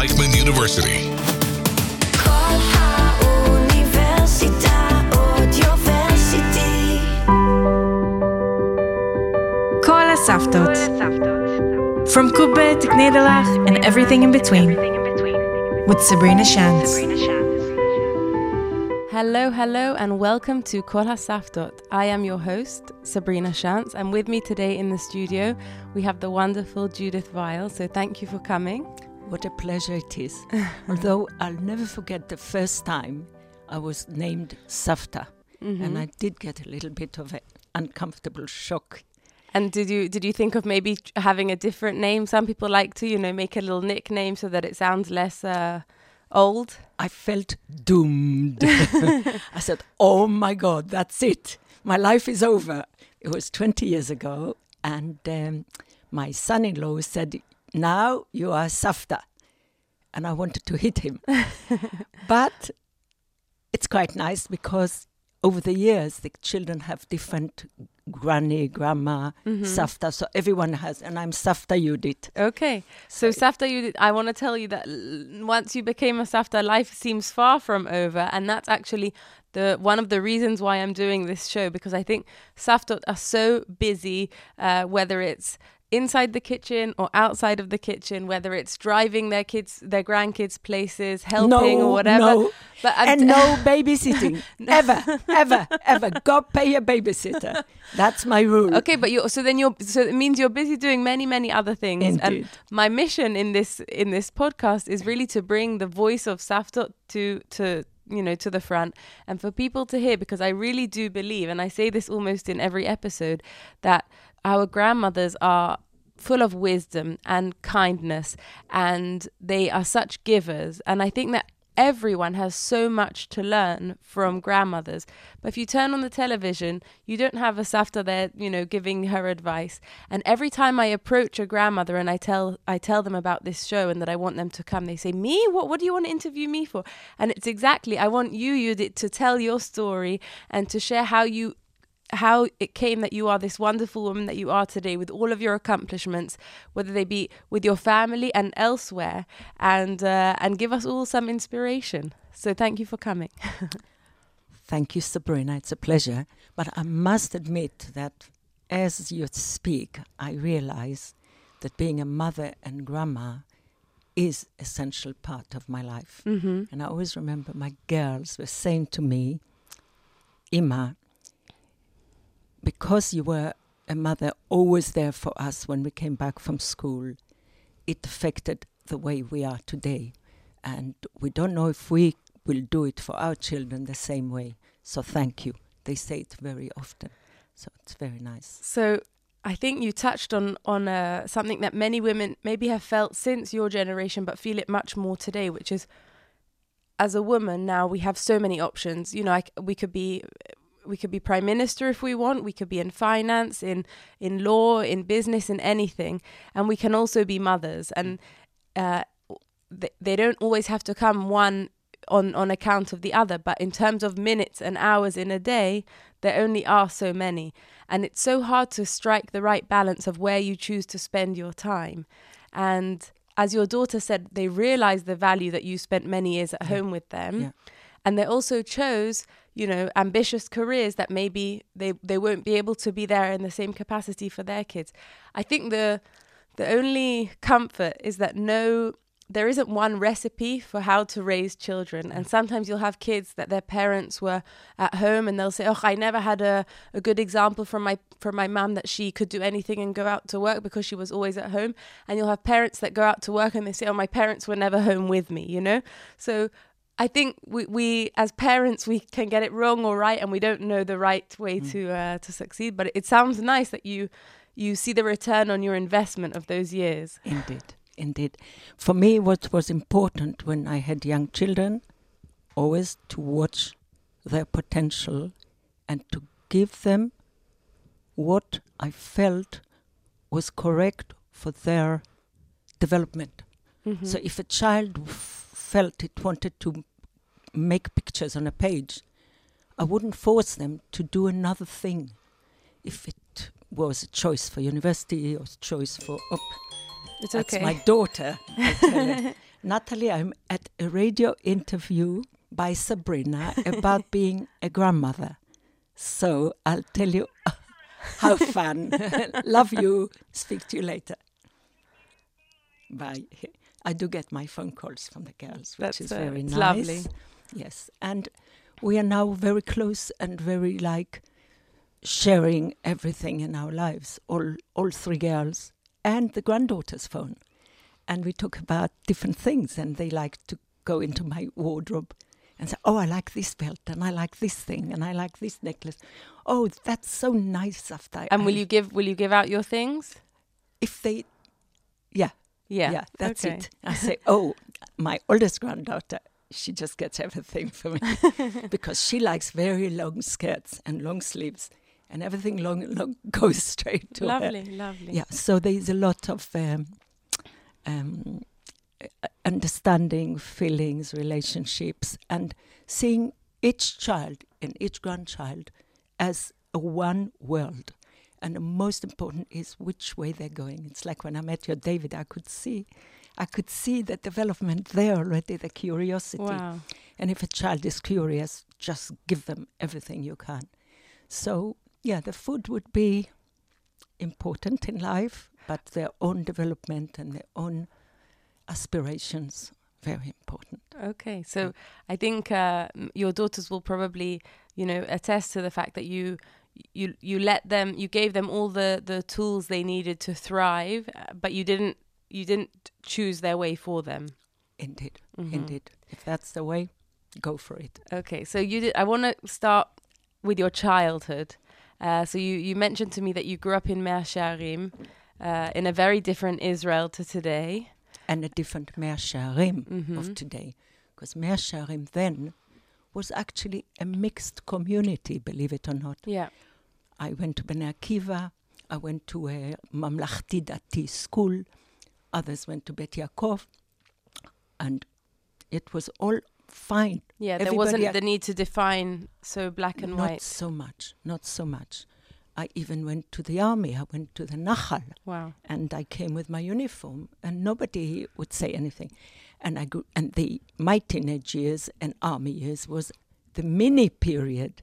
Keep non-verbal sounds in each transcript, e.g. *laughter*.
Reichman University. Kol Saftot. From Kube to knedelach and everything in between. With Sabrina Shantz. Hello, hello, and welcome to Kol Saftot. I am your host, Sabrina Shantz, and with me today in the studio, we have the wonderful Yudit Weil. So thank you for coming. What a pleasure it is. *laughs* Although I'll never forget the first time I was named Safta, and I did get a little bit of an uncomfortable shock. And did you did you think of maybe having a different name? Some people like to, you know, make a little nickname so that it sounds less uh, old. I felt doomed. *laughs* I said, Oh my God, that's it. My life is over. It was 20 years ago, and um, my son in law said, Now you are Safta. And I wanted to hit him. *laughs* but it's quite nice because over the years, the children have different granny, grandma, Safta. So everyone has, and I'm Safta Yudit. Okay, so Safta, you, I want to tell you that l- once you became a Safta, life seems far from over, and that's actually the one of the reasons why I'm doing this show because I think Saftot are so busy, uh, whether it's inside the kitchen or outside of the kitchen, whether it's driving their kids, their grandkids places, helping or whatever. No, But um, and no *laughs* babysitting. *laughs* *laughs* ever, ever, ever. Go pay a babysitter. That's my rule. Okay, but you so then you're so it means you're busy doing many many other things. And Indeed. my mission in this in this podcast is really to bring the voice of Saftot to to you know to the front and for people to hear because I really do believe and I say this almost in every episode that our grandmothers are full of wisdom and kindness and they are such givers and I think that everyone has so much to learn from grandmothers. But if you turn on the television, you don't have a safta there, you know, giving her advice. And every time I approach a grandmother and I tell I tell them about this show and that I want them to come, they say, "Me? What? What do you want to interview me for?" And it's exactly I want you, Yudit, to tell your story and to share how you how it came that you are this wonderful woman that you are today with all of your accomplishments, whether they be with your family and elsewhere, and uh, and give us all some inspiration. So thank you for coming. *laughs* Thank you, Sabrina. It's a pleasure. But I must admit that as you speak, I realize that being a mother and grandma is essential part of my life. mm-hmm. And I always remember my girls were saying to me, Ima, because you were a mother always there for us when we came back from school, it affected the way we are today. And we don't know if we will do it for our children the same way. So thank you. They say it very often. So it's very nice. So I think you touched on on uh, something that many women maybe have felt since your generation, but feel it much more today, which is as a woman now we have so many options. You know, I we could be we could be prime minister if we want. We could be in finance, in in law, in business, in anything, and we can also be mothers. And uh, they, they don't always have to come one on on account of the other. But in terms of minutes and hours in a day, there only are so many, and it's so hard to strike the right balance of where you choose to spend your time. And as your daughter said, they realized the value that you spent many years at Yeah. home with them Yeah. and they also chose you know ambitious careers that maybe they they won't be able to be there in the same capacity for their kids. I think the the only comfort is that no there isn't one recipe for how to raise children. And sometimes you'll have kids that their parents were at home and they'll say oh i never had a, a good example from my from my mum that she could do anything and go out to work because she was always at home. And you'll have parents that go out to work and they say oh my parents were never home with me you know? So I think we, we as parents we can get it wrong or right, and we don't know the right way to uh, to succeed. But it sounds nice that you you see the return on your investment of those years. Indeed, indeed. For me, what was important when I had young children, always to watch their potential and to give them what I felt was correct for their development. Mm-hmm. So if a child f- felt it wanted to make pictures on a page, I wouldn't force them to do another thing. If it was a choice for university or choice for, oh, it's that's okay. my daughter. I *laughs* tell her. Natalie, I'm at a radio interview by Sabrina about *laughs* being a grandmother. So I'll tell you *laughs* how fun. Love you. Speak to you later. Bye. I do get my phone calls from the girls, which That's, is very it's nice. lovely. Yes, and we are now very close and very like sharing everything in our lives. All all three girls and the granddaughter's phone, and we talk about different things. And they like to go into my wardrobe and say, "Oh, I like this belt, and I like this thing, and I like this necklace. Oh, that's so nice." After And will I- you give will you give out your things? if they, yeah, Yeah. yeah, that's okay. it. I say, oh, my oldest granddaughter, she just gets everything for me *laughs* because she likes very long skirts and long sleeves, and everything long, long *laughs* goes straight to her. Lovely, lovely. Yeah, so there's a lot of um, um, uh, understanding, feelings, relationships, and seeing each child and each grandchild as a one world. And the most important is which way they're going. It's like when I met your David, I could see, I could see the development there already, the curiosity. Wow. And if a child is curious, just give them everything you can. So, yeah, the food would be important in life, but their own development and their own aspirations, very important. Okay, so I think uh, your daughters will probably, you know, attest to the fact that you you you let them, you gave them all the the tools they needed to thrive, uh, but you didn't you didn't choose their way for them. Indeed, Mhm. indeed. If that's the way, go for it. Okay, so you did. I want to start with your childhood. Uh, so you you mentioned to me that you grew up in Mea Shearim, uh, in a very different Israel to today. And a different Mea Shearim Mhm. of today. Because Mea Shearim then was actually a mixed community, believe it or not. Yeah. I went to Bnei Akiva. I went to a Mamlachti Dati school. Others went to Bet Yaakov. And it was all fine. Yeah, there wasn't the need to define so black and not white. Not so much. Not so much. I even went to the army. I went to the Nahal. Wow. and I came with my uniform, and nobody would say anything. And I grew, and the my teenage years and army years was the mini period.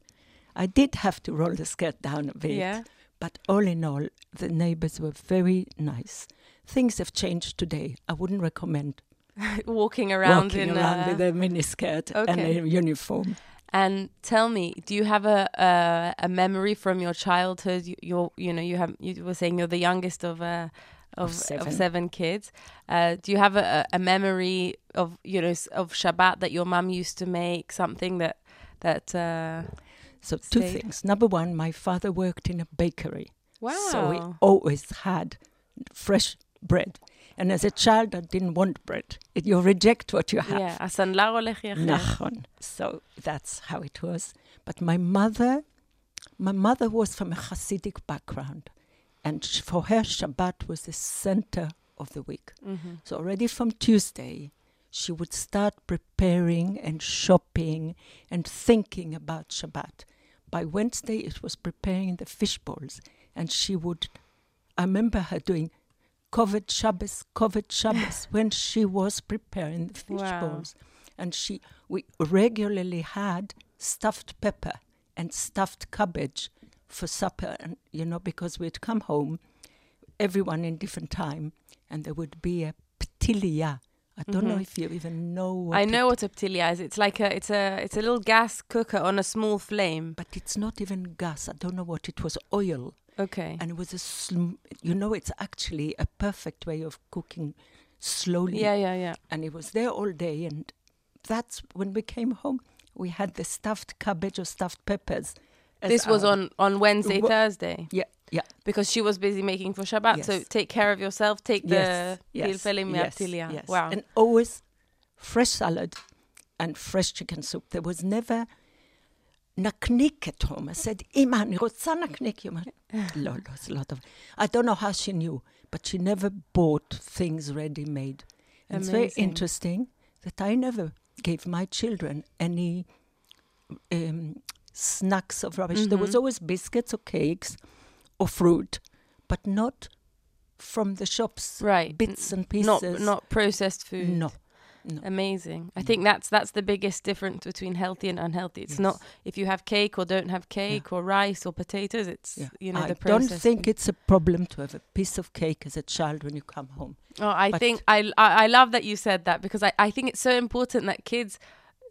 I did have to roll the skirt down a bit, Yeah. but all in all, the neighbors were very nice. Things have changed today. I wouldn't recommend *laughs* Walking around walking in around uh, with a mini skirt and a uniform. And tell me, do you have a a, a memory from your childhood? You, you're, you know, you have. You were saying you're the youngest of uh, of, Of seven. of seven kids. Uh, do you have a, a memory of you know of Shabbat that your mum used to make? Something that that. Uh, So two things. Number one, my father worked in a bakery. wow. So we always had fresh bread. And as a child, I didn't want bread. It, you reject what you have. yeah. הסנדלר הולך יחף. Nachon. So that's how it was. But my mother, my mother was from a Hasidic background. And sh- for her, Shabbat was the center of the week. Mhm. So already from Tuesday, she would start preparing and shopping and thinking about Shabbat. By Wednesday, it was preparing the fish balls, and she would. I remember her doing covered Shabbos, covered Shabbos *laughs* when she was preparing the fish Wow. balls, and she we regularly had stuffed pepper and stuffed cabbage for supper, and you know because we'd come home, everyone in different time, and there would be a ptilia. I don't know Mhm. if you even know. What I know it- what a ptilia is. It's like a it's a it's a little gas cooker on a small flame. but it's not even gas. I don't know what it was. Oil, Okay. and it was a. Sl- you know, it's actually a perfect way of cooking slowly. Yeah, yeah, yeah. and it was there all day. And that's when we came home. We had the stuffed cabbage or stuffed peppers. This was on on Wednesday, Wha- Thursday. Yeah, yeah. because she was busy making for Shabbat. So take care of yourself. Take the yes, Pilpelim yes, yes. Wow. And always fresh salad and fresh chicken soup. There was never נקניק at home. I said, אמא, אני רוצה נקניק. היא אומרת, לא, לא, זה לא טוב. I don't know how she knew, but she never bought things ready-made. And it's very Amazing. interesting that I never gave my children any um, snacks of rubbish. There was Mhm. always biscuits or cakes or fruit, but not from the shops, right. bits and Not pieces. not processed food. No, No. Amazing. I think that's that's the biggest difference between healthy and unhealthy. It's not if you have cake or don't have cake or rice or potatoes. It's Yeah. you know. I the don't think it's a problem to have a piece of cake as a child when you come home. Oh, I But- think I, I I love that you said that because I, I think it's so important that kids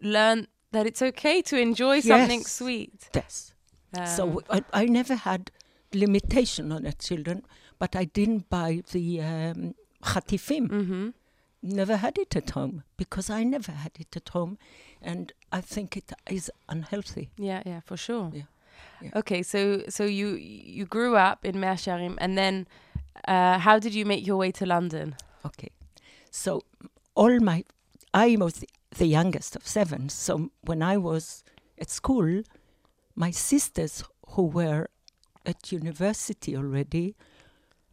learn that it's okay to enjoy something sweet. Yes. Um, so I, I never had limitation on the children, but I didn't buy the um, khatifim. mhm. Never had it at home because I never had it at home, and I think it is unhealthy. yeah, yeah, for sure. Yeah. Yeah. Okay, so so you you grew up in Mea Shearim, and then uh, how did you make your way to London? Okay, so all my I was the youngest of seven. So when I was at school, my sisters who were at university already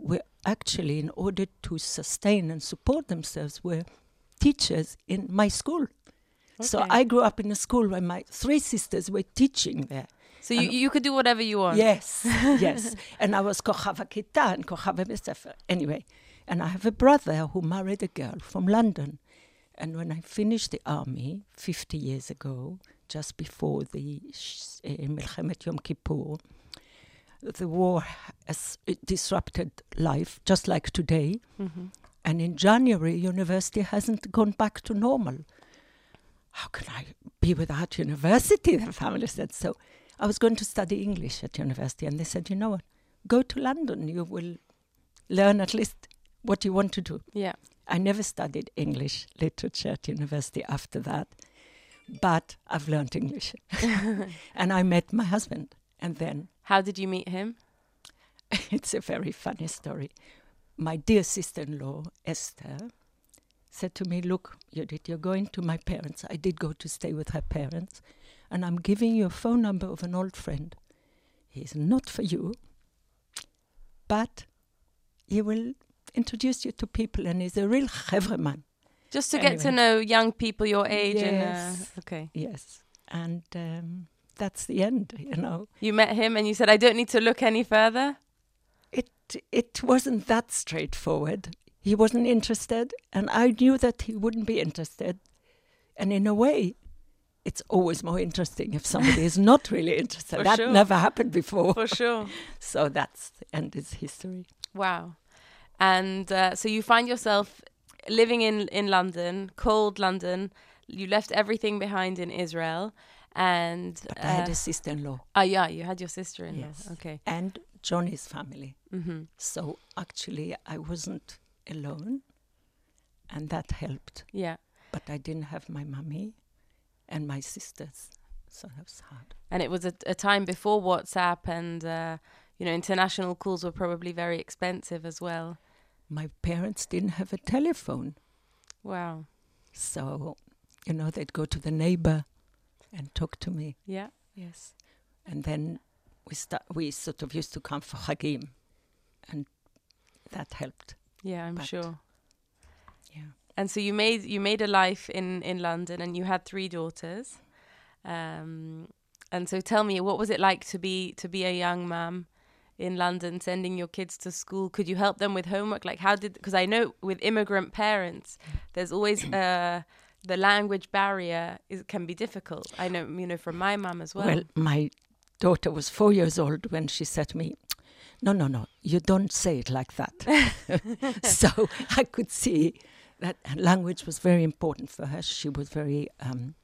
were actually, in order to sustain and support themselves, were teachers in my school. So I grew up in a school where my three sisters were teaching there. So you, you could do whatever you want. Yes, *laughs* yes. And I was Kochava Kita and Kochava Besefer. Anyway, and I have a brother who married a girl from London. And when I finished the army 50 years ago, just before the uh, Milchemet Yom Kippur, the war has disrupted life, just like today. Mhm. And in January, university hasn't gone back to normal. How can I be without university? *laughs* The family said so. I was going to study English at university, and they said, you know what? Go to London. You will learn at least what you want to do. Yeah. I never studied English literature at university after that, but I've learned English. *laughs* *laughs* and I met my husband, and then How did you meet him? *laughs* it's a very funny story. My dear sister in law, Esther, said to me, Look, Yudit, you're going to my parents. I did go to stay with her parents, and I'm giving you a phone number of an old friend. He's not for you, but he will introduce you to people, and he's a real chevreman. Just to get to know young people your age and Yes. uh, okay. Yes. And um, that's the end, you know. You met him and you said I don't need to look any further. it it wasn't that straightforward. He wasn't interested, and I knew that he wouldn't be interested. And in a way, it's always more interesting if somebody is *laughs* not really interested. For that sure. never happened before. For sure. *laughs* So that's the end is history. Wow. And uh, so you find yourself living in in London, cold London. You left everything behind in Israel, and But I had uh, a sister-in-law ah yeah, you had your sister-in-law. Yes. Okay. and Johnny's family. hmm So actually, I wasn't alone, and that helped. Yeah. But I didn't have my mummy and my sisters, so that was hard. And it was a, a time before WhatsApp, and uh, you know, international calls were probably very expensive as well. My parents didn't have a telephone. Wow. So, you know, they'd go to the neighbor and talk to me. Yeah. Yes. And then we start, we sort of used to come for Hagim, and that helped. Yeah, I'm But- sure. Yeah. And so you made you made a life in in London, and you had three daughters. Um, and so tell me, what was it like to be to be a young mum in London, sending your kids to school? Could you help them with homework? Like, how did? Because I know with immigrant parents, there's always *coughs* uh, the language barrier is can be difficult. I know, you know, from my mum as well. Well, my daughter was four years old when she said to me, No, no, no, you don't say it like that. *laughs* *laughs* so I could see that language was very important for her. She was very um,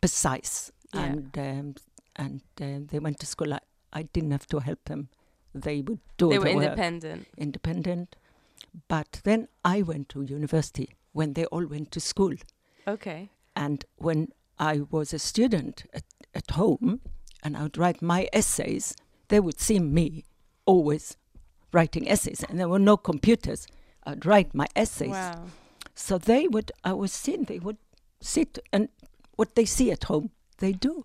precise. Yeah. And, um, and uh, they went to school. I, I didn't have to help them. They would do they the were work. independent. independent. But then I went to university when they all went to school. Okay. And when I was a student at, at home and I would write my essays, they would see me always writing essays. And there were no computers. I'd write my essays. Wow. So they would, I was seeing, they would sit and what they see at home, they do.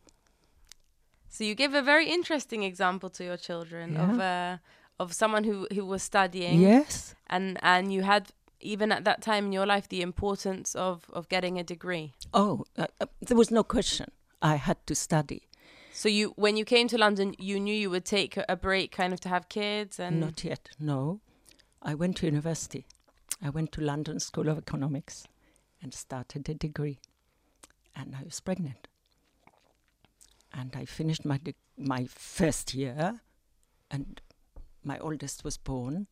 So you give a very interesting example to your children of uh, of someone who who was studying. Yes. and and you had even at that time in your life the importance of of getting a degree Oh, uh, uh, there was no question. I had to study. so you when you came to london you knew you would take a- a break kind of to have kids and Not yet, no. I went to university. I went to London School of Economics. and started a degree. And I was pregnant. And I finished my de- my first year, and my oldest was born.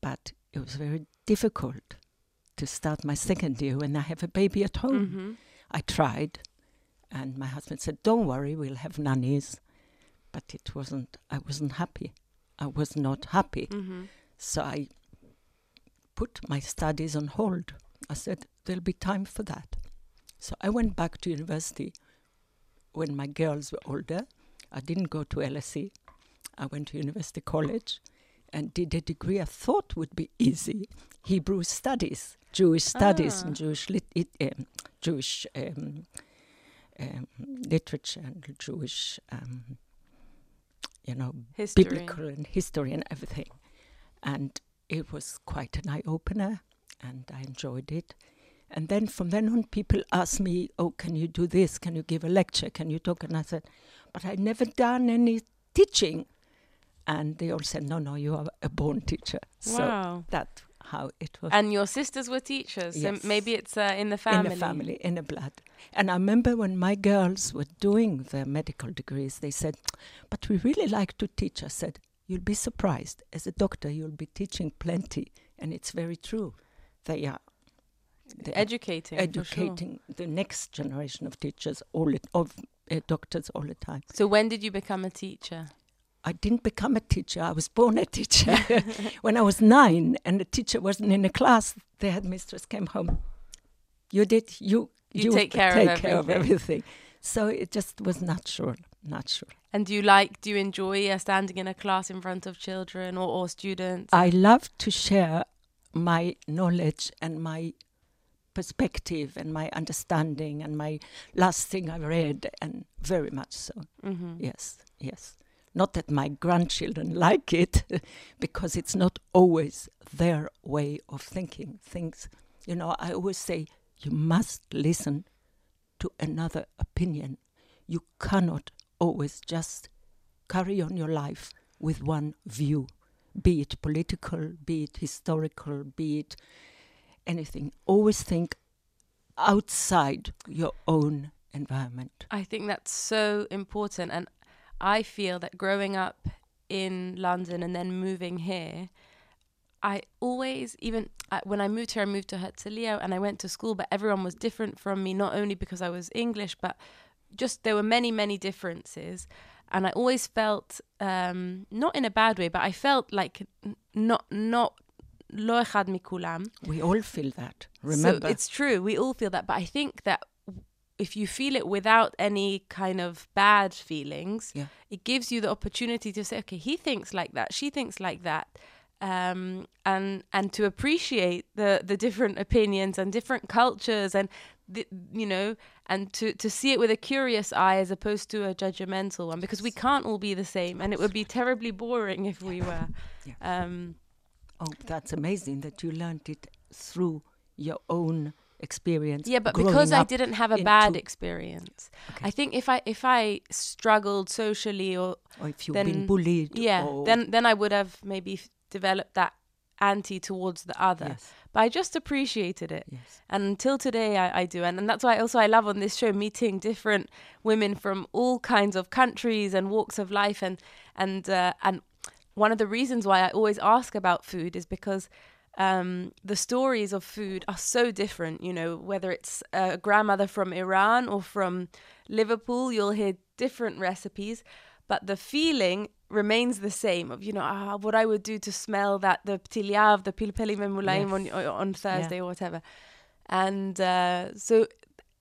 But it was very difficult to start my second year when I have a baby at home. hmm I tried, and my husband said, "Don't worry, we'll have nannies." But it wasn't. I wasn't happy. I was not happy. hmm So I put my studies on hold. I said, "There'll be time for that." So I went back to university when my girls were older. I didn't go to LSE. I went to University College and did a degree I thought would be easy Hebrew studies, Jewish studies, Ah. and Jewish, lit- it, um, Jewish um, um, literature and Jewish, um, you know, History. biblical and history and everything. And it was quite an eye opener, and I enjoyed it. And then from then on, people asked me, "Oh, can you do this? Can you give a lecture? Can you talk?" And I said, "But I'd never done any teaching." And they all said, "No, no, you are a born teacher." So Wow. that's how it was And your sisters were teachers, Yes. so maybe it's uh, in the family. in the family, in the blood. And I remember when my girls were doing their medical degrees, they said, But we really like to teach. I said, You'll be surprised. As a doctor, you'll be teaching plenty. And it's very true. They are, they are Educating. sure. educating the next generation of teachers, all it, of uh, doctors all the time. So when did you become a teacher? I didn't become a teacher. I was born a teacher. *laughs* when I was nine and the teacher wasn't in the class, the headmistress came home. You did, you, You take care of take care of everything." So it just was natural, natural. And do you like, do you enjoy uh, standing in a class in front of children or, or students? I love to share my knowledge and my perspective and my understanding and my last thing I read, and very much so. hmm Yes, yes. Not that my grandchildren *laughs* like it, because it's not always their way of thinking things. You know, I always say you must listen to another opinion. You cannot always just carry on your life with one view, be it political, be it historical, be it anything. Always think outside your own environment. I think that's so important. And I feel that growing up in London and then moving here, I always, even uh, when I moved here, I moved to Herzliya and I went to school, but everyone was different from me, not only because I was English, but just there were many, many differences. And I always felt, um, not in a bad way, but I felt like n- not, not, lo echad mikulam. We all feel that. Remember, So it's true. We all feel that. But I think that if you feel it without any kind of bad feelings, Yeah. it gives you the opportunity to say, okay, he thinks like that, she thinks like that. Um, and and to appreciate the the different opinions and different cultures and the, you know and to to see it with a curious eye as opposed to a judgmental one because we can't all be the same and it would be terribly boring if we were Yeah. um oh, that's amazing that you learned it through your own experience. Yeah, but because I didn't have a bad experience, Okay. I think if I if I struggled socially or or if you've then- been bullied. yeah, or, then then I would have maybe f- developed that anti towards the other. yes, But I just appreciated it, yes, and until today I, I do, and, and that's why also I love on this show meeting different women from all kinds of countries and walks of life, and and uh, and one of the reasons why I always ask about food is because um, the stories of food are so different. You know, whether it's a grandmother from Iran or from Liverpool, you'll hear different recipes, but the feeling remains the same. Of you know, ah, what I would do to smell that the ptiliav, the pilpeli memulaim on Yes. on Thursday or whatever, and uh, so.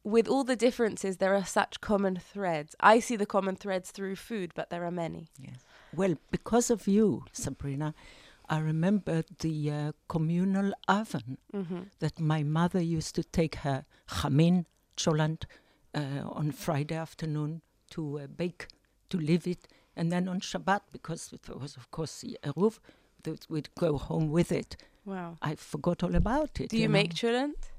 With all the differences, there are such common threads. I see the common threads through food, but there are many. yes. Well, because of you, Sabrina, I remember the uh, communal oven hmm that my mother used to take her chamin, cholant, uh, on Friday afternoon to uh, bake, to leave it, and then on Shabbat, because it was, of course, the eruv, that we'd go home with it. Wow. I forgot all about it. Do you know. make chulent?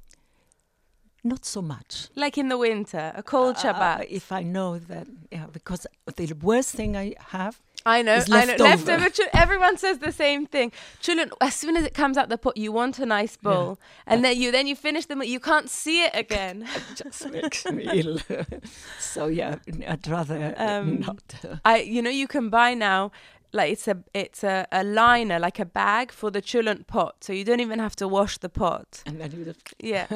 Not so much. Like in the winter, a cold Uh, Shabbat. if I know that, yeah, because the worst thing I have I know, I know. left over. Leftover. Everyone says the same thing. Children, as soon as it comes out the pot, you want a nice bowl, and then you then you finish them. You can't see it again. *laughs* just makes me *laughs* ill. so yeah, I'd rather Um, not. I, you know, you can buy now. Like it's a it's a, a liner, like a bag for the chulent pot, so you don't even have to wash the pot. and then you just *laughs* Yeah.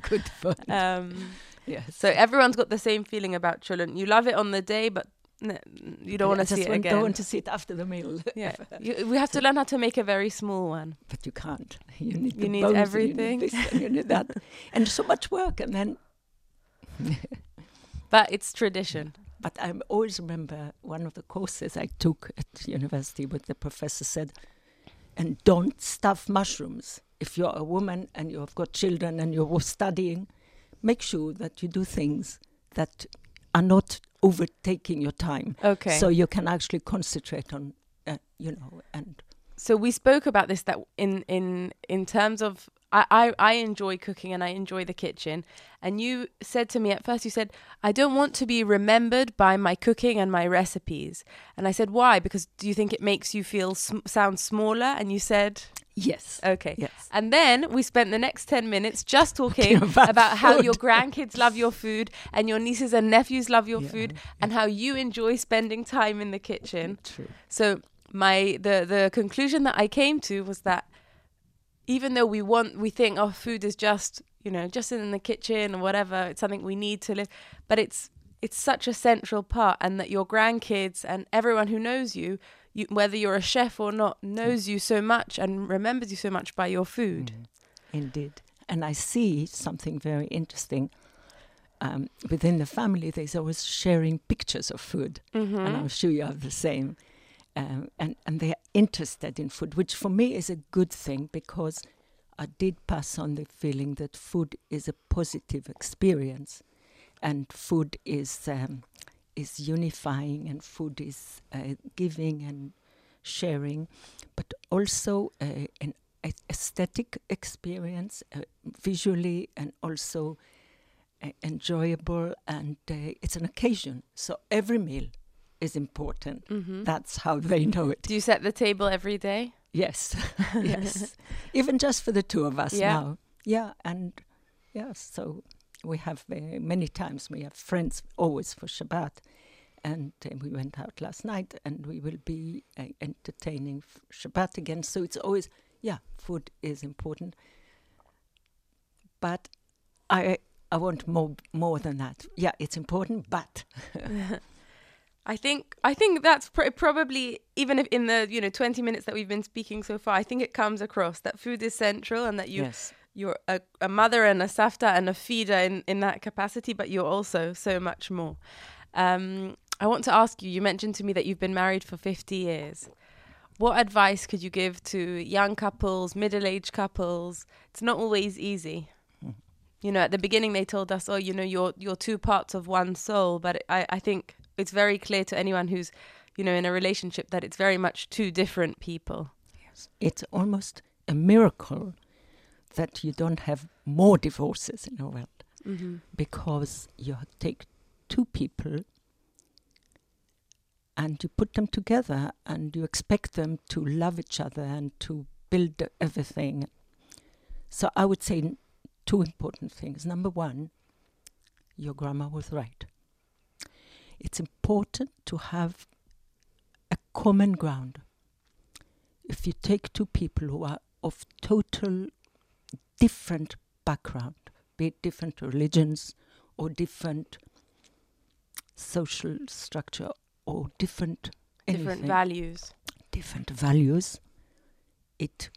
good fun. Um, yes. so everyone's got the same feeling about chulent. You love it on the day, but you don't want to see it again. Don't want to see it after the meal. *laughs* yeah, *laughs* you, we have to learn how to make a very small one. but you can't. You need You need bones, everything. You need you need that, *laughs* and so much work. And then, But it's tradition. but I always remember one of the courses I took at university, where the professor said, "And don't stuff mushrooms. If you're a woman and you've got children and you're studying, make sure that you do things that are not overtaking your time, Okay. so you can actually concentrate on, uh, you know, and." so we spoke about this that in in in terms of I, I I enjoy cooking and I enjoy the kitchen. And you said to me at first you said I don't want to be remembered by my cooking and my recipes. And I said why? Because do you think it makes you feel sm- sound smaller? And you said Yes. okay. Yes. and then we spent the next 10 minutes just talking *laughs* about about how your grandkids love your food and your nieces and nephews love your Yeah, food and how you enjoy spending time in the kitchen. True. so my the the conclusion that I came to was that even though we want we think oh food is just you know just in the kitchen or whatever it's something we need to live but it's it's such a central part and that your grandkids and everyone who knows you you whether you're a chef or not knows you so much and remembers you so much by your food Indeed. And I see something very interesting. Um, within the family, there's always sharing pictures of food. Mm-hmm. And I'm sure you have the same. Um, and, and they're interested in food, which for me is a good thing because I did pass on the feeling that food is a positive experience. And food is, um, is unifying, and food is uh, giving and sharing, but also uh, an aesthetic experience, uh, visually and also uh, enjoyable, and uh, it's an occasion. So every meal is important. Mm-hmm. That's how they know it. do you set the table every day Yes, *laughs* *laughs* yes. Even just for the two of us Yeah. now. Yeah, and yeah, so we have uh, many times we have friends always for Shabbat, and uh, we went out last night, and we will be uh, entertaining Shabbat again. So it's always yeah, food is important, but I I want more more than that. Yeah, it's important, but *laughs* I think I think that's pr- probably even if in the you know 20 minutes that we've been speaking so far I think it comes across that food is central and that you yes, you're a, a mother and a safta and a feeder in in that capacity but you're also so much more. Um, I want to ask you you mentioned to me that you've been married for 50 years. What advice could you give to young couples middle-aged couples? It's not always easy. You know at the beginning they told us oh you know you're you're two parts of one soul but I, I think it's very clear to anyone who's you know in a relationship that it's very much two different people Yes. it's almost a miracle that you don't have more divorces in the world. mm-hmm. because you take two people and you put them together and you expect them to love each other and to build everything. So I would say two important things. Number one, your grandma was right. It's important to have a common ground. If you take two people who are of total different background, be it different religions or different social structure or different different anything, values different values, it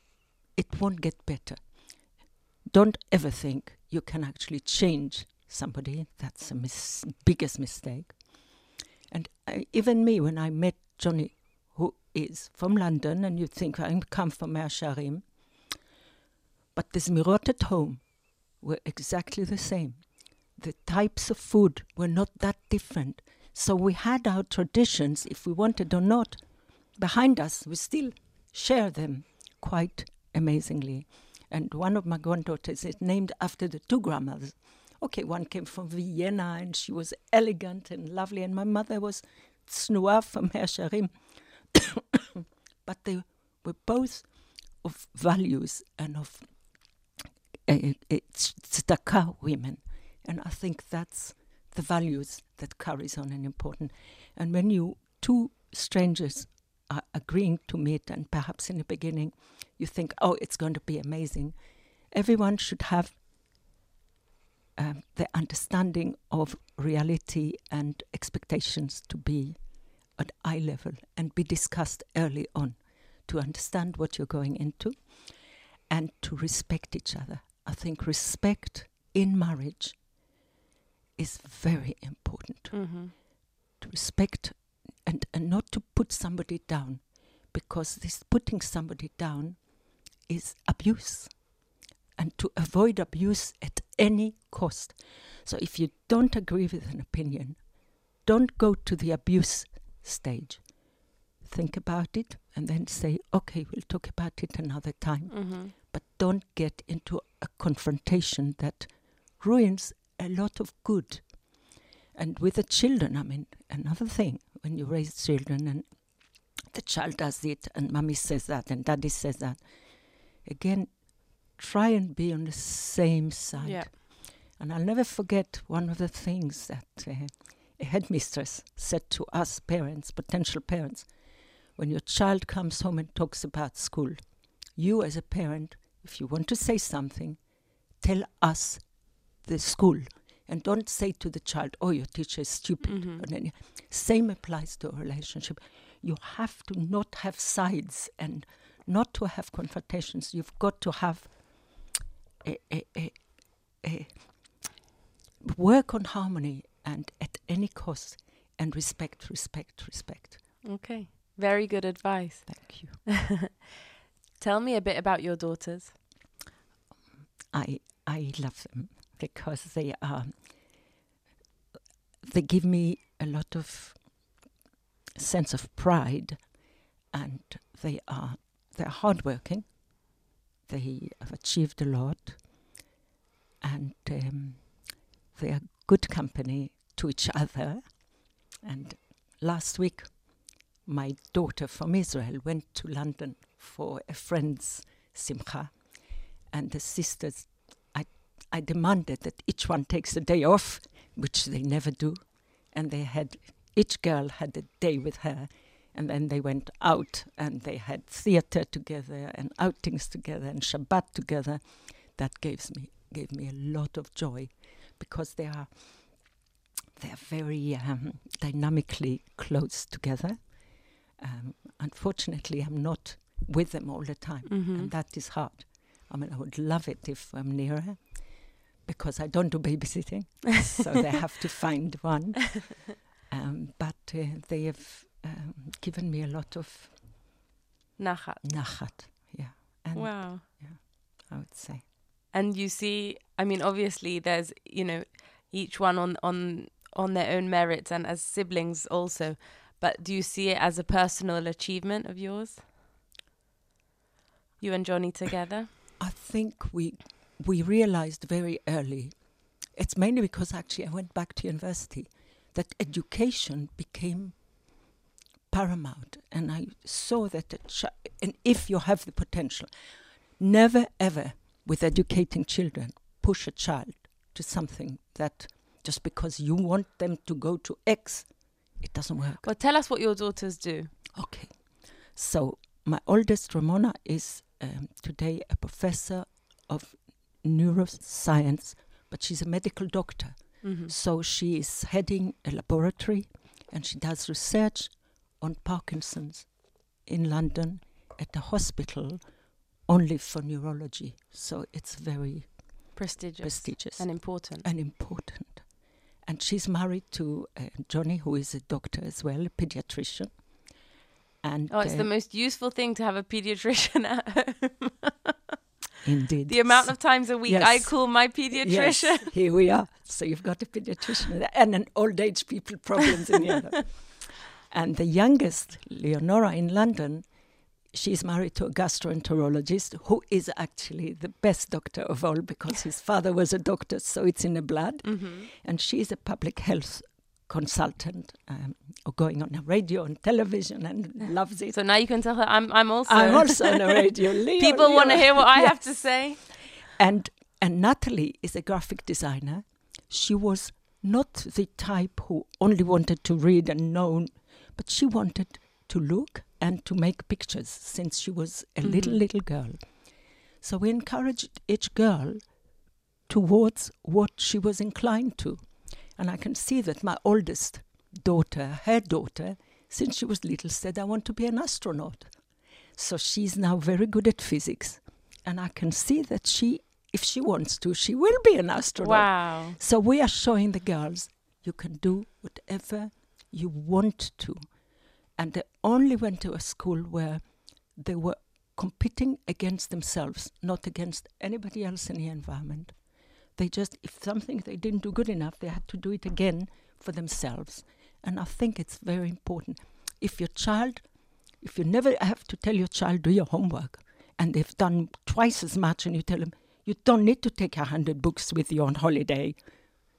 it won't get better. Don't ever think you can actually change somebody. That's the mis- biggest mistake. And I, even me, when I met Johnny, who is from London, and you think I come from Sharim, but the Zmirot at home were exactly the same. The types of food were not that different. So we had our traditions, if we wanted or not, behind us. We still share them quite amazingly. And one of my granddaughters is named after the two grandmothers. Okay, one came from Vienna and she was elegant and lovely, and my mother was Snua from Mea Shearim. *coughs* but they were both of values and of uh, uh, women. And I think that's the values that carries on and important. And when you two strangers are agreeing to meet, and perhaps in the beginning you think, oh, it's going to be amazing, everyone should have um, the understanding of reality and expectations to be at eye level and be discussed early on to understand what you're going into and to respect each other. I think respect in marriage is very important. Mm-hmm. To respect and, and not to put somebody down because this putting somebody down is abuse and to avoid abuse at any cost. So if you don't agree with an opinion, don't go to the abuse stage. Think about it and then say, okay, we'll talk about it another time. Mm-hmm. But don't get into a confrontation that ruins a lot of good. And with the children, I mean, another thing, when you raise children and the child does it and mommy says that and daddy says that, again, try and be on the same side. Yeah. And I'll never forget one of the things that uh, a headmistress said to us parents, potential parents, when your child comes home and talks about school, you as a parent, if you want to say something, tell us the school. And don't say to the child, oh, your teacher is stupid. Mhm. Same applies to a relationship. You have to not have sides and not to have confrontations. You've got to have Eh, eh, eh, work on harmony and at any cost and respect, respect, respect. Okay. Very good advice. Thank you. *laughs* Tell me a bit about your daughters. I I love them because they are they give me a lot of sense of pride and they are they're hardworking. They have achieved a lot. And um, they are good company to each other. And last week, my daughter from Israel went to London for a friend's simcha, and the sisters, I, I demanded that each one takes a day off, which they never do, and they had each girl had a day with her, and then they went out and they had theater together and outings together and Shabbat together. That gives me gave me a lot of joy because they are they are very um, dynamically close together. Um, unfortunately, I'm not with them all the time, Mhm. and that is hard. I mean, I would love it if I'm nearer because I don't do babysitting, so they *laughs* have to find one. Um, but uh, they have um, given me a lot of Nachat. nachat, yeah, and Wow. Yeah, I would say. And you see, I mean, obviously, there's you know, each one on on on their own merits and as siblings also. But do you see it as a personal achievement of yours? You and Johnny together. I think we we realized very early. It's mainly because actually I went back to university that education became paramount, and I saw that and if you have the potential, never ever with educating children push a child to something that just because you want them to go to X, it doesn't work. Well, tell us what your daughters do. Okay. So my oldest Ramona is um, today a professor of neuroscience, but she's a medical doctor. Mm-hmm. So she is heading a laboratory and she does research on Parkinson's in London at the hospital only for neurology. So it's very Prestigious, prestigious and important. and important. And she's married to uh, Johnny, who is a doctor as well, a pediatrician. And Oh, it's uh, the most useful thing to have a pediatrician at home. indeed the amount of times a week Yes. I call my pediatrician. Yes, here we are. So you've got a pediatrician and an old age people problems in the other. *laughs* And the youngest, Leonora in London, she's married to a gastroenterologist who is actually the best doctor of all because his father was a doctor, so it's in the blood. Mm-hmm. And she's a public health consultant um, or going on a radio and television and loves it. So now you can tell her I'm I'm also I'm also on a *laughs* radio. Leo, People want to hear what I have to say. And and Natalie is a graphic designer. She was not the type who only wanted to read and know, but she wanted to look and to make pictures since she was a little Mhm. little girl. So we encouraged each girl towards what she was inclined to. And I can see that my oldest daughter, her daughter, since she was little, said, I want to be an astronaut. So she's now very good at physics. And I can see that she, if she wants to, she will be an astronaut. Wow. So we are showing the girls you can do whatever you want to. And they only went to a school where they were competing against themselves, not against anybody else in the environment. They just, if something they didn't do good enough, they had to do it again for themselves. And I think it's very important. If your child, if you never have to tell your child, do your homework, and they've done twice as much, and you tell them, you don't need to take a hundred books with you on holiday,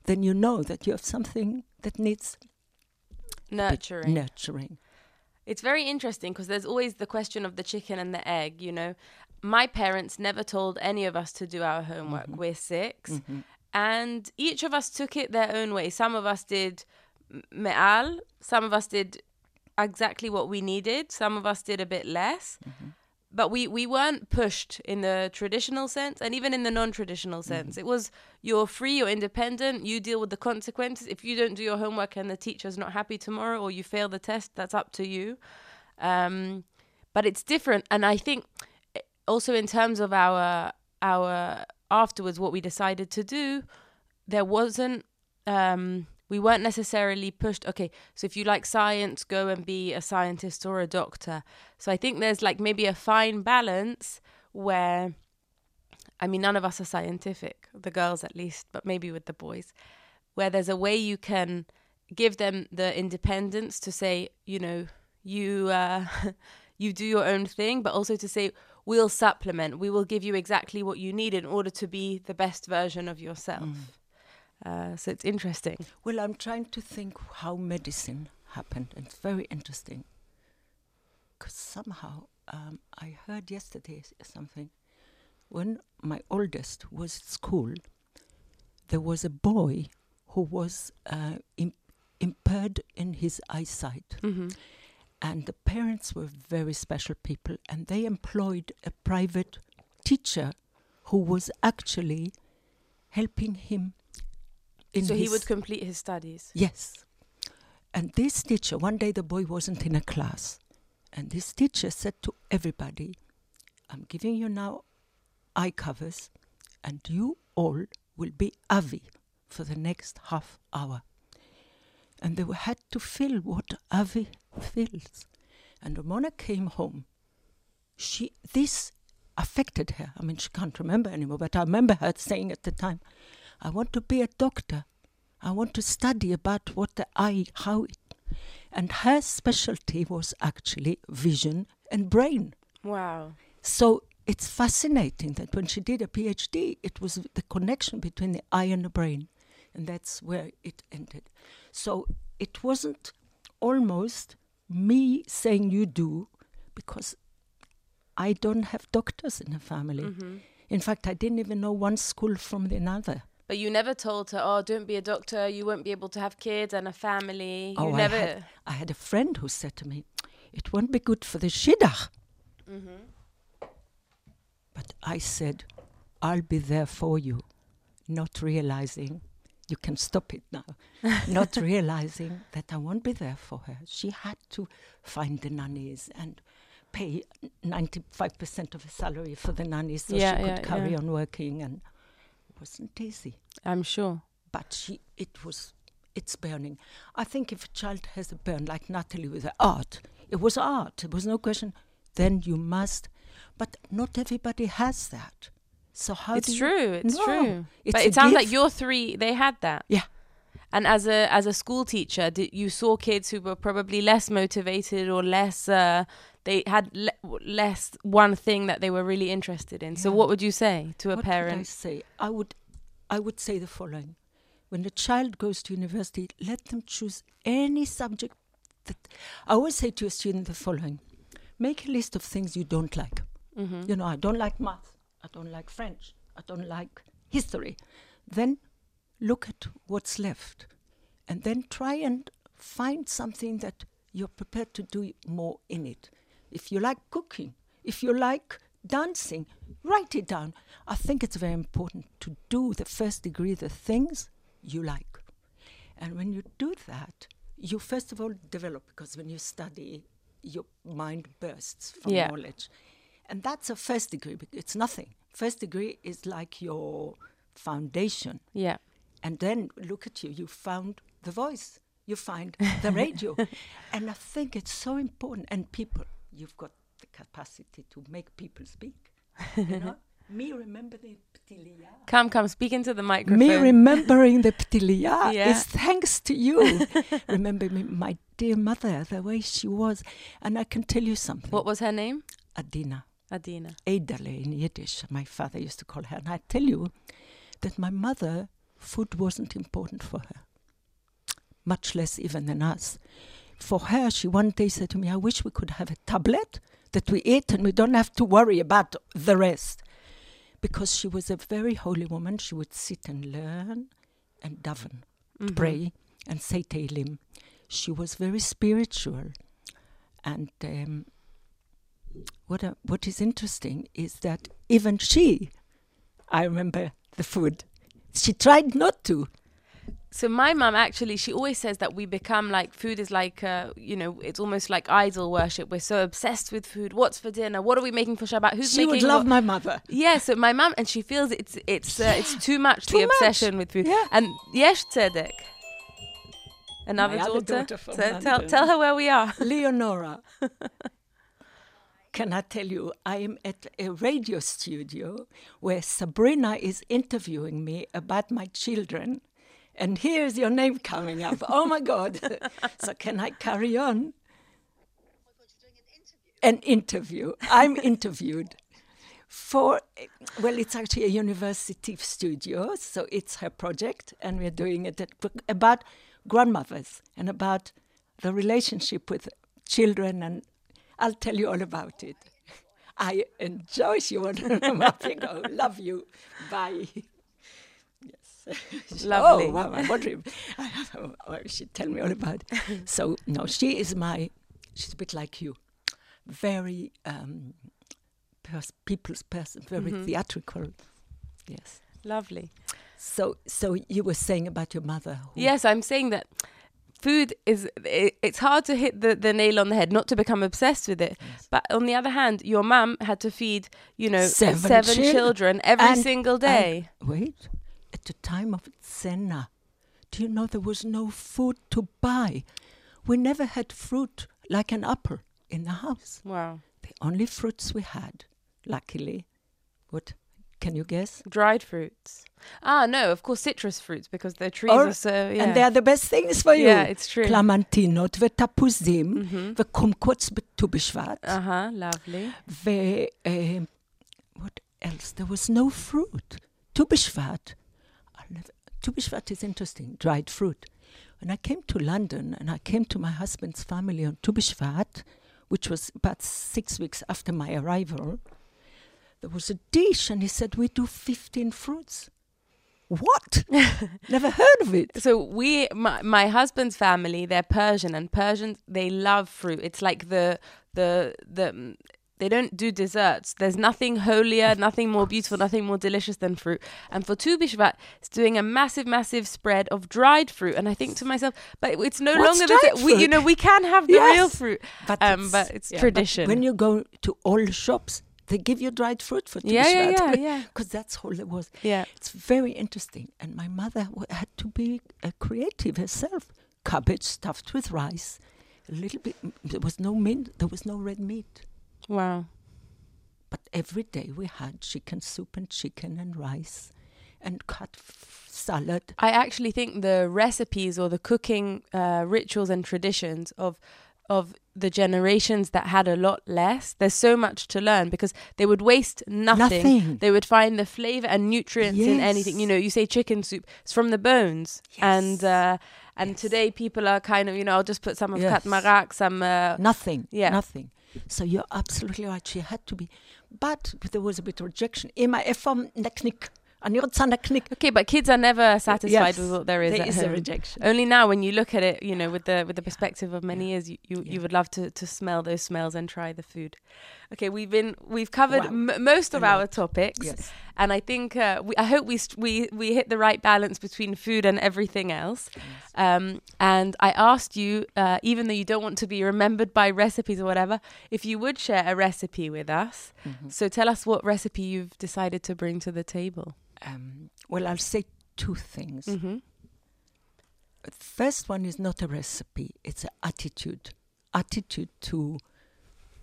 then you know that you have something that needs Nurturing. nurturing. It's very interesting because there's always the question of the chicken and the egg, you know. My parents never told any of us to do our homework. Mm-hmm. We're 6 And each of us took it their own way. Some of us did me'al, some of us did exactly what we needed, some of us did a bit less. But we, we weren't pushed in the traditional sense and even in the non traditional sense. It was you're free, you're independent, you deal with the consequences. If you don't do your homework and the teacher's not happy tomorrow or you fail the test, that's up to you. Um, but it's different. And I think eh, also in terms of our our afterwards what we decided to do, there wasn't um we weren't necessarily pushed okay so if you like science go and be a scientist or a doctor. So i think there's like maybe a fine balance where i mean none of us are scientific the girls at least but maybe with the boys where there's a way you can give them the independence to say you know you uh *laughs* you do your own thing but also to say we'll supplement we will give you exactly what you need in order to be the best version of yourself uh, so it's interesting Well, I'm trying to think how medicine happened, it's very interesting. Because somehow um, I heard yesterday something. When my oldest was at school, there was a boy who was uh, im- impaired in his eyesight, hmm and the parents were very special people, and they employed a private teacher who was actually helping him. In so he would complete his studies Yes. And this teacher, one day the boy wasn't in a class, and this teacher said to everybody, I'm giving you now eye covers, and you all will be Avi for the next half hour. And they had to feel what Avi feels. And Ramona came home. She this affected her. I mean, she can't remember anymore, but I remember her saying at the time, I want to be a doctor. I want to study about what the eye, how it. And her specialty was actually vision and brain. wow So it's fascinating that when she did a PhD, it was the connection between the eye and the brain. And that's where it ended. So it wasn't almost me saying you do, because I don't have doctors in the family. hmm In fact, I didn't even know one school from the another. But you never told her oh don't be a doctor you won't be able to have kids and a family you Oh, I had, I had a friend who said to me, it won't be good for the shidduch. hmm But I said, I'll be there for you, not realizing, you can stop it now, *laughs* not realizing that I won't be there for her. She had to find the nannies and pay 95% of her salary for the nannies so Yeah, she could yeah, carry yeah. on working and wasn't easy. i'm sure But she, it was, it's burning. I think if a child has a burn, like Natalie with the art, it was art, it was no question, then you must. But not everybody has that. So how it's do you- true it's No, true it's but it sounds like your three they had that Yeah. and as a as a school teacher did you saw kids who were probably less motivated or less uh they had le- less one thing that they were really interested in so what would you say to a what would I parent say? I would, I would say the following: when a child goes to university, let them choose any subject. That I always say to a student the following: make a list of things you don't like. Mm-hmm. You know, I don't like math. I don't like French. I don't like history. Then look at what's left, and then try and find something that you're prepared to do more in it. If you like cooking, if you like dancing, write it down. I think it's very important to do the first degree the things you like. And when you do that, you first of all develop because when you study, your mind bursts from Yeah. knowledge. And that's a first degree, it's nothing. First degree is like your foundation. Yeah. And then look at you, you found the voice, you find the *laughs* radio. and I think it's so important. And people, you've got the capacity to make people speak. *laughs* You know? Me remember the Ptilia. Come, come, speak into the microphone. Me remembering the Ptilia *laughs* Yeah. is thanks to you. *laughs* remember me, my dear mother, the way she was. And I can tell you something. what was her name? Adina. Adina. Edele in Yiddish, my father used to call her. And I tell you that my mother, food wasn't important for her, much less even than us. For her, she one day said to me, I wish we could have a tablet that we eat and we don't have to worry about the rest. Because she was a very holy woman, she would sit and learn and daven, Mhm. pray and say Tehillim. She was very spiritual. And um, what, uh, what is interesting is that even she, I remember the food, she tried not to. So my mum actually, she always says that we become like food is like, uh, you know, it's almost like idol worship. We're so obsessed with food. What's for dinner? What are we making for Shabbat? Who's she making? would love what? my mother. Yeah, so my mum and she feels it's it's uh, it's too much Too the much. obsession with food. Yeah. And Yesh Tzedek, another My daughter. daughter So tell tell her where we are. *laughs* Leonora. Can I tell you, I am at a radio studio where Sabrina is interviewing me about my children. And here's your name coming up. Oh my God. so, can I carry on? An interview. I'm interviewed for, well, it's actually a university studio, so it's her project, and we're doing it at, about grandmothers and about the relationship with children, and I'll tell you all about it. I enjoy you. *laughs* Love you. Bye. *laughs* Lovely. Oh, wow, I'm wondering. I have, she tell me all about it. *laughs* so, no, she is my, she's a bit like you. Very um, pers- people's person, very Mhm. theatrical. Yes. Lovely. So, so you were saying about your mother. who- Yes, I'm saying that food is it, it's hard to hit the, the nail on the head, not to become obsessed with it. Yes. But on the other hand, your mum had to feed, you know, Seven seven, chil- children every and- single day. Wait, at the time of Tzena. Do you know there was no food to buy? We never had fruit like an apple in the house. Wow. The only fruits we had, luckily, what can you guess? Dried fruits. Ah, no, of course, citrus fruits because they're trees or, so. Yeah. And they are the best things for you. Yeah, it's true. Clamantino, the tapuzim, mm-hmm. the kumquats to. Uh huh, lovely. The, uh, eh, what else? There was no fruit. Tu Bishvat. Tu Bishvat is interesting, dried fruit. When I came to London and I came to my husband's family on Tu Bishvat, which was about six weeks after my arrival, there was a dish and he said, We do 15 fruits what? *laughs* Never heard of it. So we, my, my husband's family, they're Persian, and Persians they love fruit. It's like the the the they don't do desserts. There's nothing holier, nothing more beautiful, nothing more delicious than fruit. And for Tu Bishvat, it's doing a massive, massive spread of dried fruit. And I think to myself, but it's no What's longer the we, you know, we can have the real fruit, But um, but it's yeah, tradition. when you go to all shops, they give you dried fruit for yeah, yeah, yeah, yeah, *laughs* Because that's all there was. yeah. It's very interesting. And my mother had to be uh, creative herself. Cabbage stuffed with rice. A little bit. There was no mint. There was no red meat. Wow. But every day we had chicken soup and chicken and rice, and cut f- salad. I actually think the recipes or the cooking uh, rituals and traditions of of the generations that had a lot less. There's so much to learn because they would waste nothing. Nothing. They would find the flavor and nutrients in anything. You know, you say chicken soup, it's from the bones. Yes. And uh, and Yes. today people are kind of, you know, I'll just put some of Yes. katmarak, some uh, Nothing. Yeah. Nothing. So you're absolutely right. She had to be, but there was a bit of rejection. Neknik. And you're neknik. Okay, but kids are never satisfied Yes, with what there is There at is a rejection. Only now, when you look at it, you know, with the with the perspective of many years, you, you, Yeah. you would love to, to smell those smells and try the food. Okay, we've been we've covered Wow. m- most of our topics, Yes. and I think uh, we, I hope we st- we we hit the right balance between food and everything else. Um, and I asked you, uh, even though you don't want to be remembered by recipes or whatever, if you would share a recipe with us. Mm-hmm. So tell us what recipe you've decided to bring to the table. Um, well, I'll say two things. Mm-hmm. The First one is not a recipe; it's an attitude. Attitude to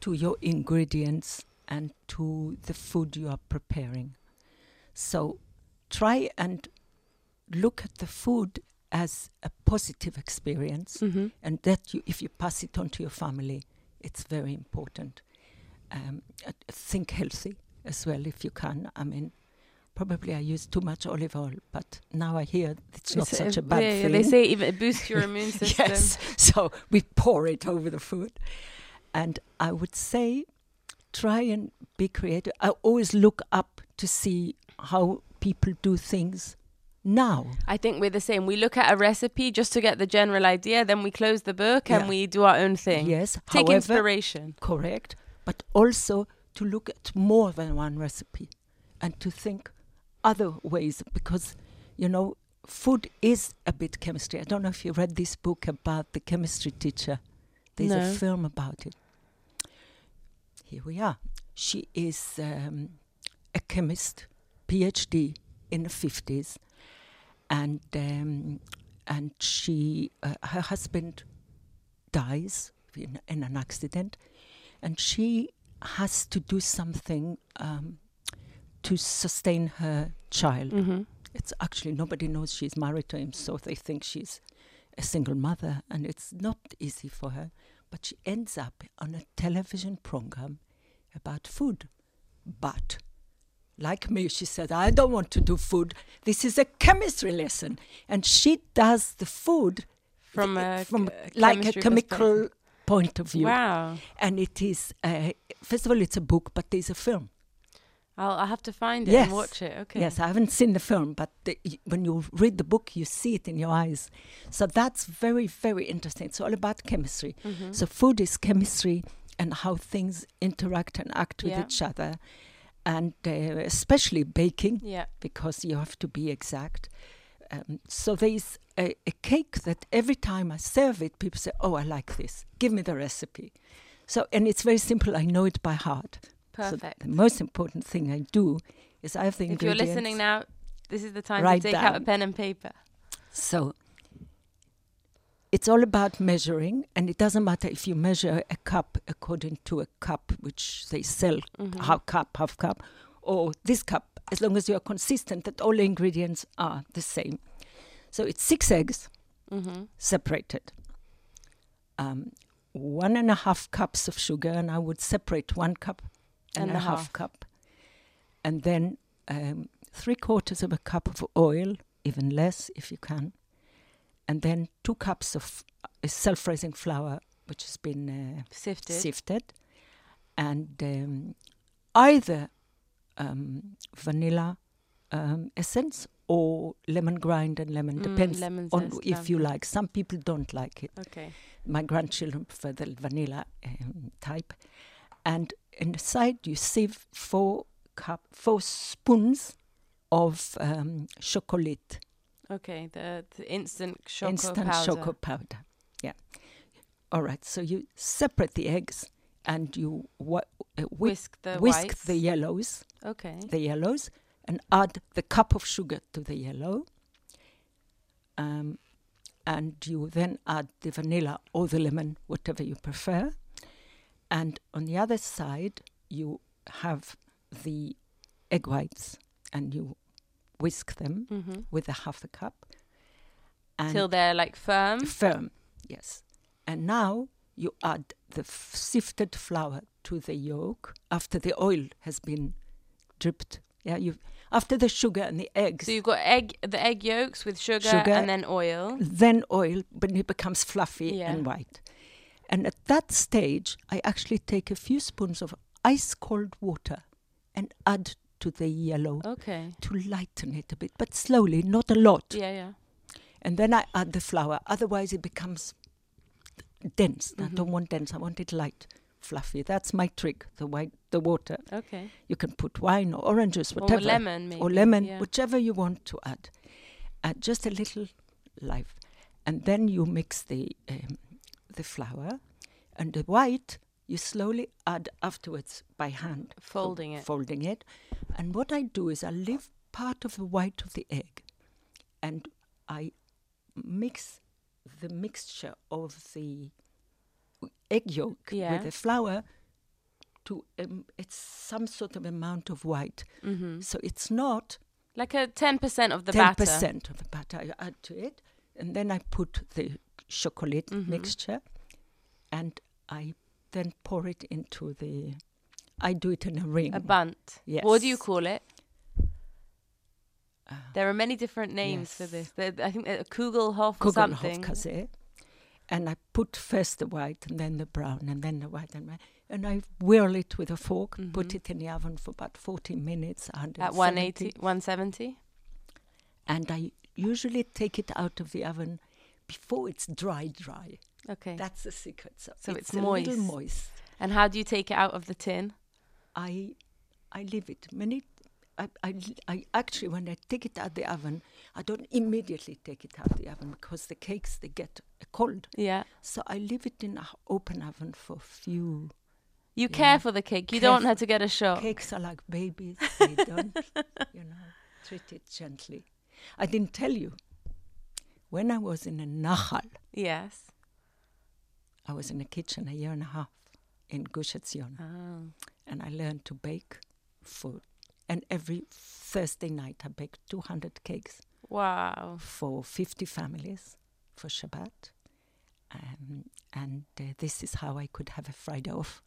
to your ingredients and to the food you are preparing. So, try and look at the food as a positive experience, Mm-hmm. and that you, if you pass it on to your family, it's very important. Um, uh, think healthy as well if you can. I mean, probably I use too much olive oil, but now I hear it's not such a bad yeah, yeah, thing. They say even it boosts your immune *laughs* system. yes, so we pour it over the food, and I would say, try and be creative. I always look up to see how people do things now. I think we're the same. We look at a recipe just to get the general idea, then we close the book and we do our own thing. Yes, Take however, inspiration. correct, but also to look at more than one recipe and to think other ways because, you know, food is a bit chemistry. I don't know if you read this book about the chemistry teacher. There's No. a film about it. Here we are. She is um, a chemist, PhD in the 50s, and um, and she uh, her husband dies in, in an accident, and she has to do something um, to sustain her child. Mm-hmm. It's actually nobody knows she's married to him, so they think she's a single mother, and it's not easy for her. But she ends up on a television program about food. But, like me, she said, I don't want to do food. This is a chemistry lesson. And she does the food From th- a from like a chemical point of view. Wow. And it is, uh, first of all, it's a book, but there's a film. I'll, I'll have to find it Yes. and watch it. Okay. Yes, I haven't seen the film, but the, when you read the book, you see it in your eyes. So that's very, very interesting. It's all about chemistry. Mhm. So food is chemistry and how things interact and act with Yeah. each other, and uh, especially baking yeah. because you have to be exact. Um, so there's a, a cake that every time I serve it, people say, "Oh, I like this. Give me the recipe." So and it's very simple. I know it by heart. So Perfect. the most important thing I do is I have the if you're listening now, this is the time to take out a pen and paper. So it's all about measuring, and it doesn't matter if you measure a cup according to a cup which they sell, Mhm. half cup, half cup, or this cup, as long as you are consistent that all the ingredients are the same. So it's six eggs Mm-hmm. separated, um, one and a half cups of sugar, and I would separate one cup and, And a half half. cup, and then um, three quarters of a cup of oil, even less if you can, and then two cups of uh, self-raising flour, which has been uh, Sifted. sifted, and um, either um, vanilla um, essence or lemon grind and lemon Mm, depends lemon on zest, if you like. Some people don't like it. Okay. My grandchildren prefer the vanilla um, type, and inside you sieve four cup four spoons of um, chocolate, Okay. The, the instant choco instant powder. chocolate powder. Yeah. All right. So you separate the eggs and you wa- uh, whip Whisk the whisk whites. the yellows, Okay. the yellows, and add the cup of sugar to the yellow. Um, and you then add the vanilla or the lemon, whatever you prefer. And on the other side, you have the egg whites, and you whisk them Mm-hmm. with a half a cup. And Till they're like firm. firm, yes. And now you add the f- sifted flour to the yolk after the oil has been dripped. Yeah, you after the sugar and the eggs. So you've got egg, the egg yolks with sugar, Sugar. and then oil. then oil when it becomes fluffy Yeah. and white. And at that stage, I actually take a few spoons of ice cold water and add to the yellow Okay. to lighten it a bit, but slowly, not a lot. Yeah, yeah. And then I add the flour. Otherwise, it becomes dense. I Mhm. don't want dense. I want it light, fluffy. That's my trick. The white, the water. Okay. You can put wine or orange juice, Or whatever, lemon, maybe. or lemon, Yeah. whichever you want to add. Add just a little life, and then you mix the um, the flour and the white. You slowly add afterwards by hand, fo- Folding it. folding it. And what I do is I leave part of the white of the egg, and I mix the mixture of the egg yolk Yeah. with the flour to um, it's some sort of amount of white. hmm So it's not Like a ten percent of the ten batter. percent of the batter I add to it, and then I put the chocolate Mhm. mixture, and I then pour it into the. I do it in a ring. A Bundt. Yes. What do you call it? Uh, There are many different names for Yes. this. There- I think a Kugelhof or something. Kugelhofkäse. And I put first the white and then the brown and then the white and white. And I whirl it with a fork, put Mhm. it in the oven for about 40 minutes, At 180, 170? And I usually take it out of the oven before it's dry, dry. Okay. That's the secret. So, So it's a little moist. moist. and how do you take it out of the tin? I I leave it minute. I, I, I actually when I take it out of the oven, I don't immediately take it out of the oven because the cakes they get cold. Yeah. So I leave it in an open oven for a few. You Yeah. care for the cake. You don't Careful. have to get a shock. Cakes are like babies. *laughs* They don't, you know, treat it gently. I didn't tell you. When I was in a Nahal, Yes. I was in a kitchen a year and a half in Gush Etzion. Oh. and I learned to bake food. And every Thursday night, I baked 200 cakes Wow. for 50 families for Shabbat. Um, and uh, this is how I could have a Friday off.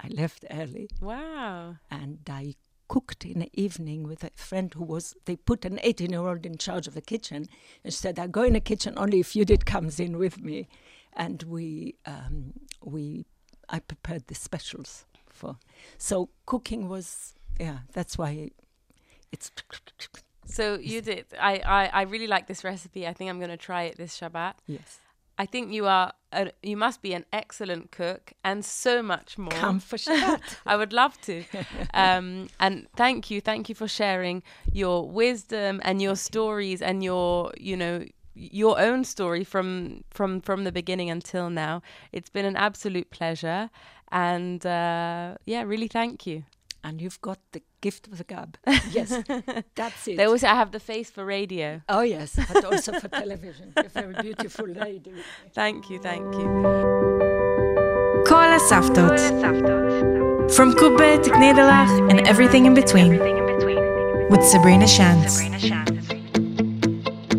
I left early Wow. and I cooked in the evening with a friend who was, they put an 18 year old in charge of the kitchen and she said, I go in the kitchen only if Judith comes in with me. And we, um, we, I prepared the specials for. So cooking was, yeah, that's why it's. So you did. I, I, I really like this recipe. I think I'm going to try it this Shabbat. Yes. I think you are. A, you must be an excellent cook and so much more. Come for *laughs* Shabbat. I would love to. *laughs* Um, and thank you, thank you for sharing your wisdom and your stories and your, you know, your own story from from from the beginning until now. It's been an absolute pleasure, and uh, yeah, really thank you. and you've got the gift of the gab. Yes, *laughs* that's it. They also have the face for radio. oh, yes, but also for television. *laughs* You're a very beautiful lady. Thank you, thank you. Koala Saftot. From Kube to Knedelach and everything in between. With Sabrina Shantz.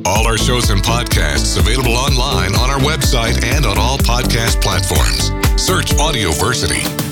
All our shows and podcasts available online on our website and on all podcast platforms. Search Audioversity. Call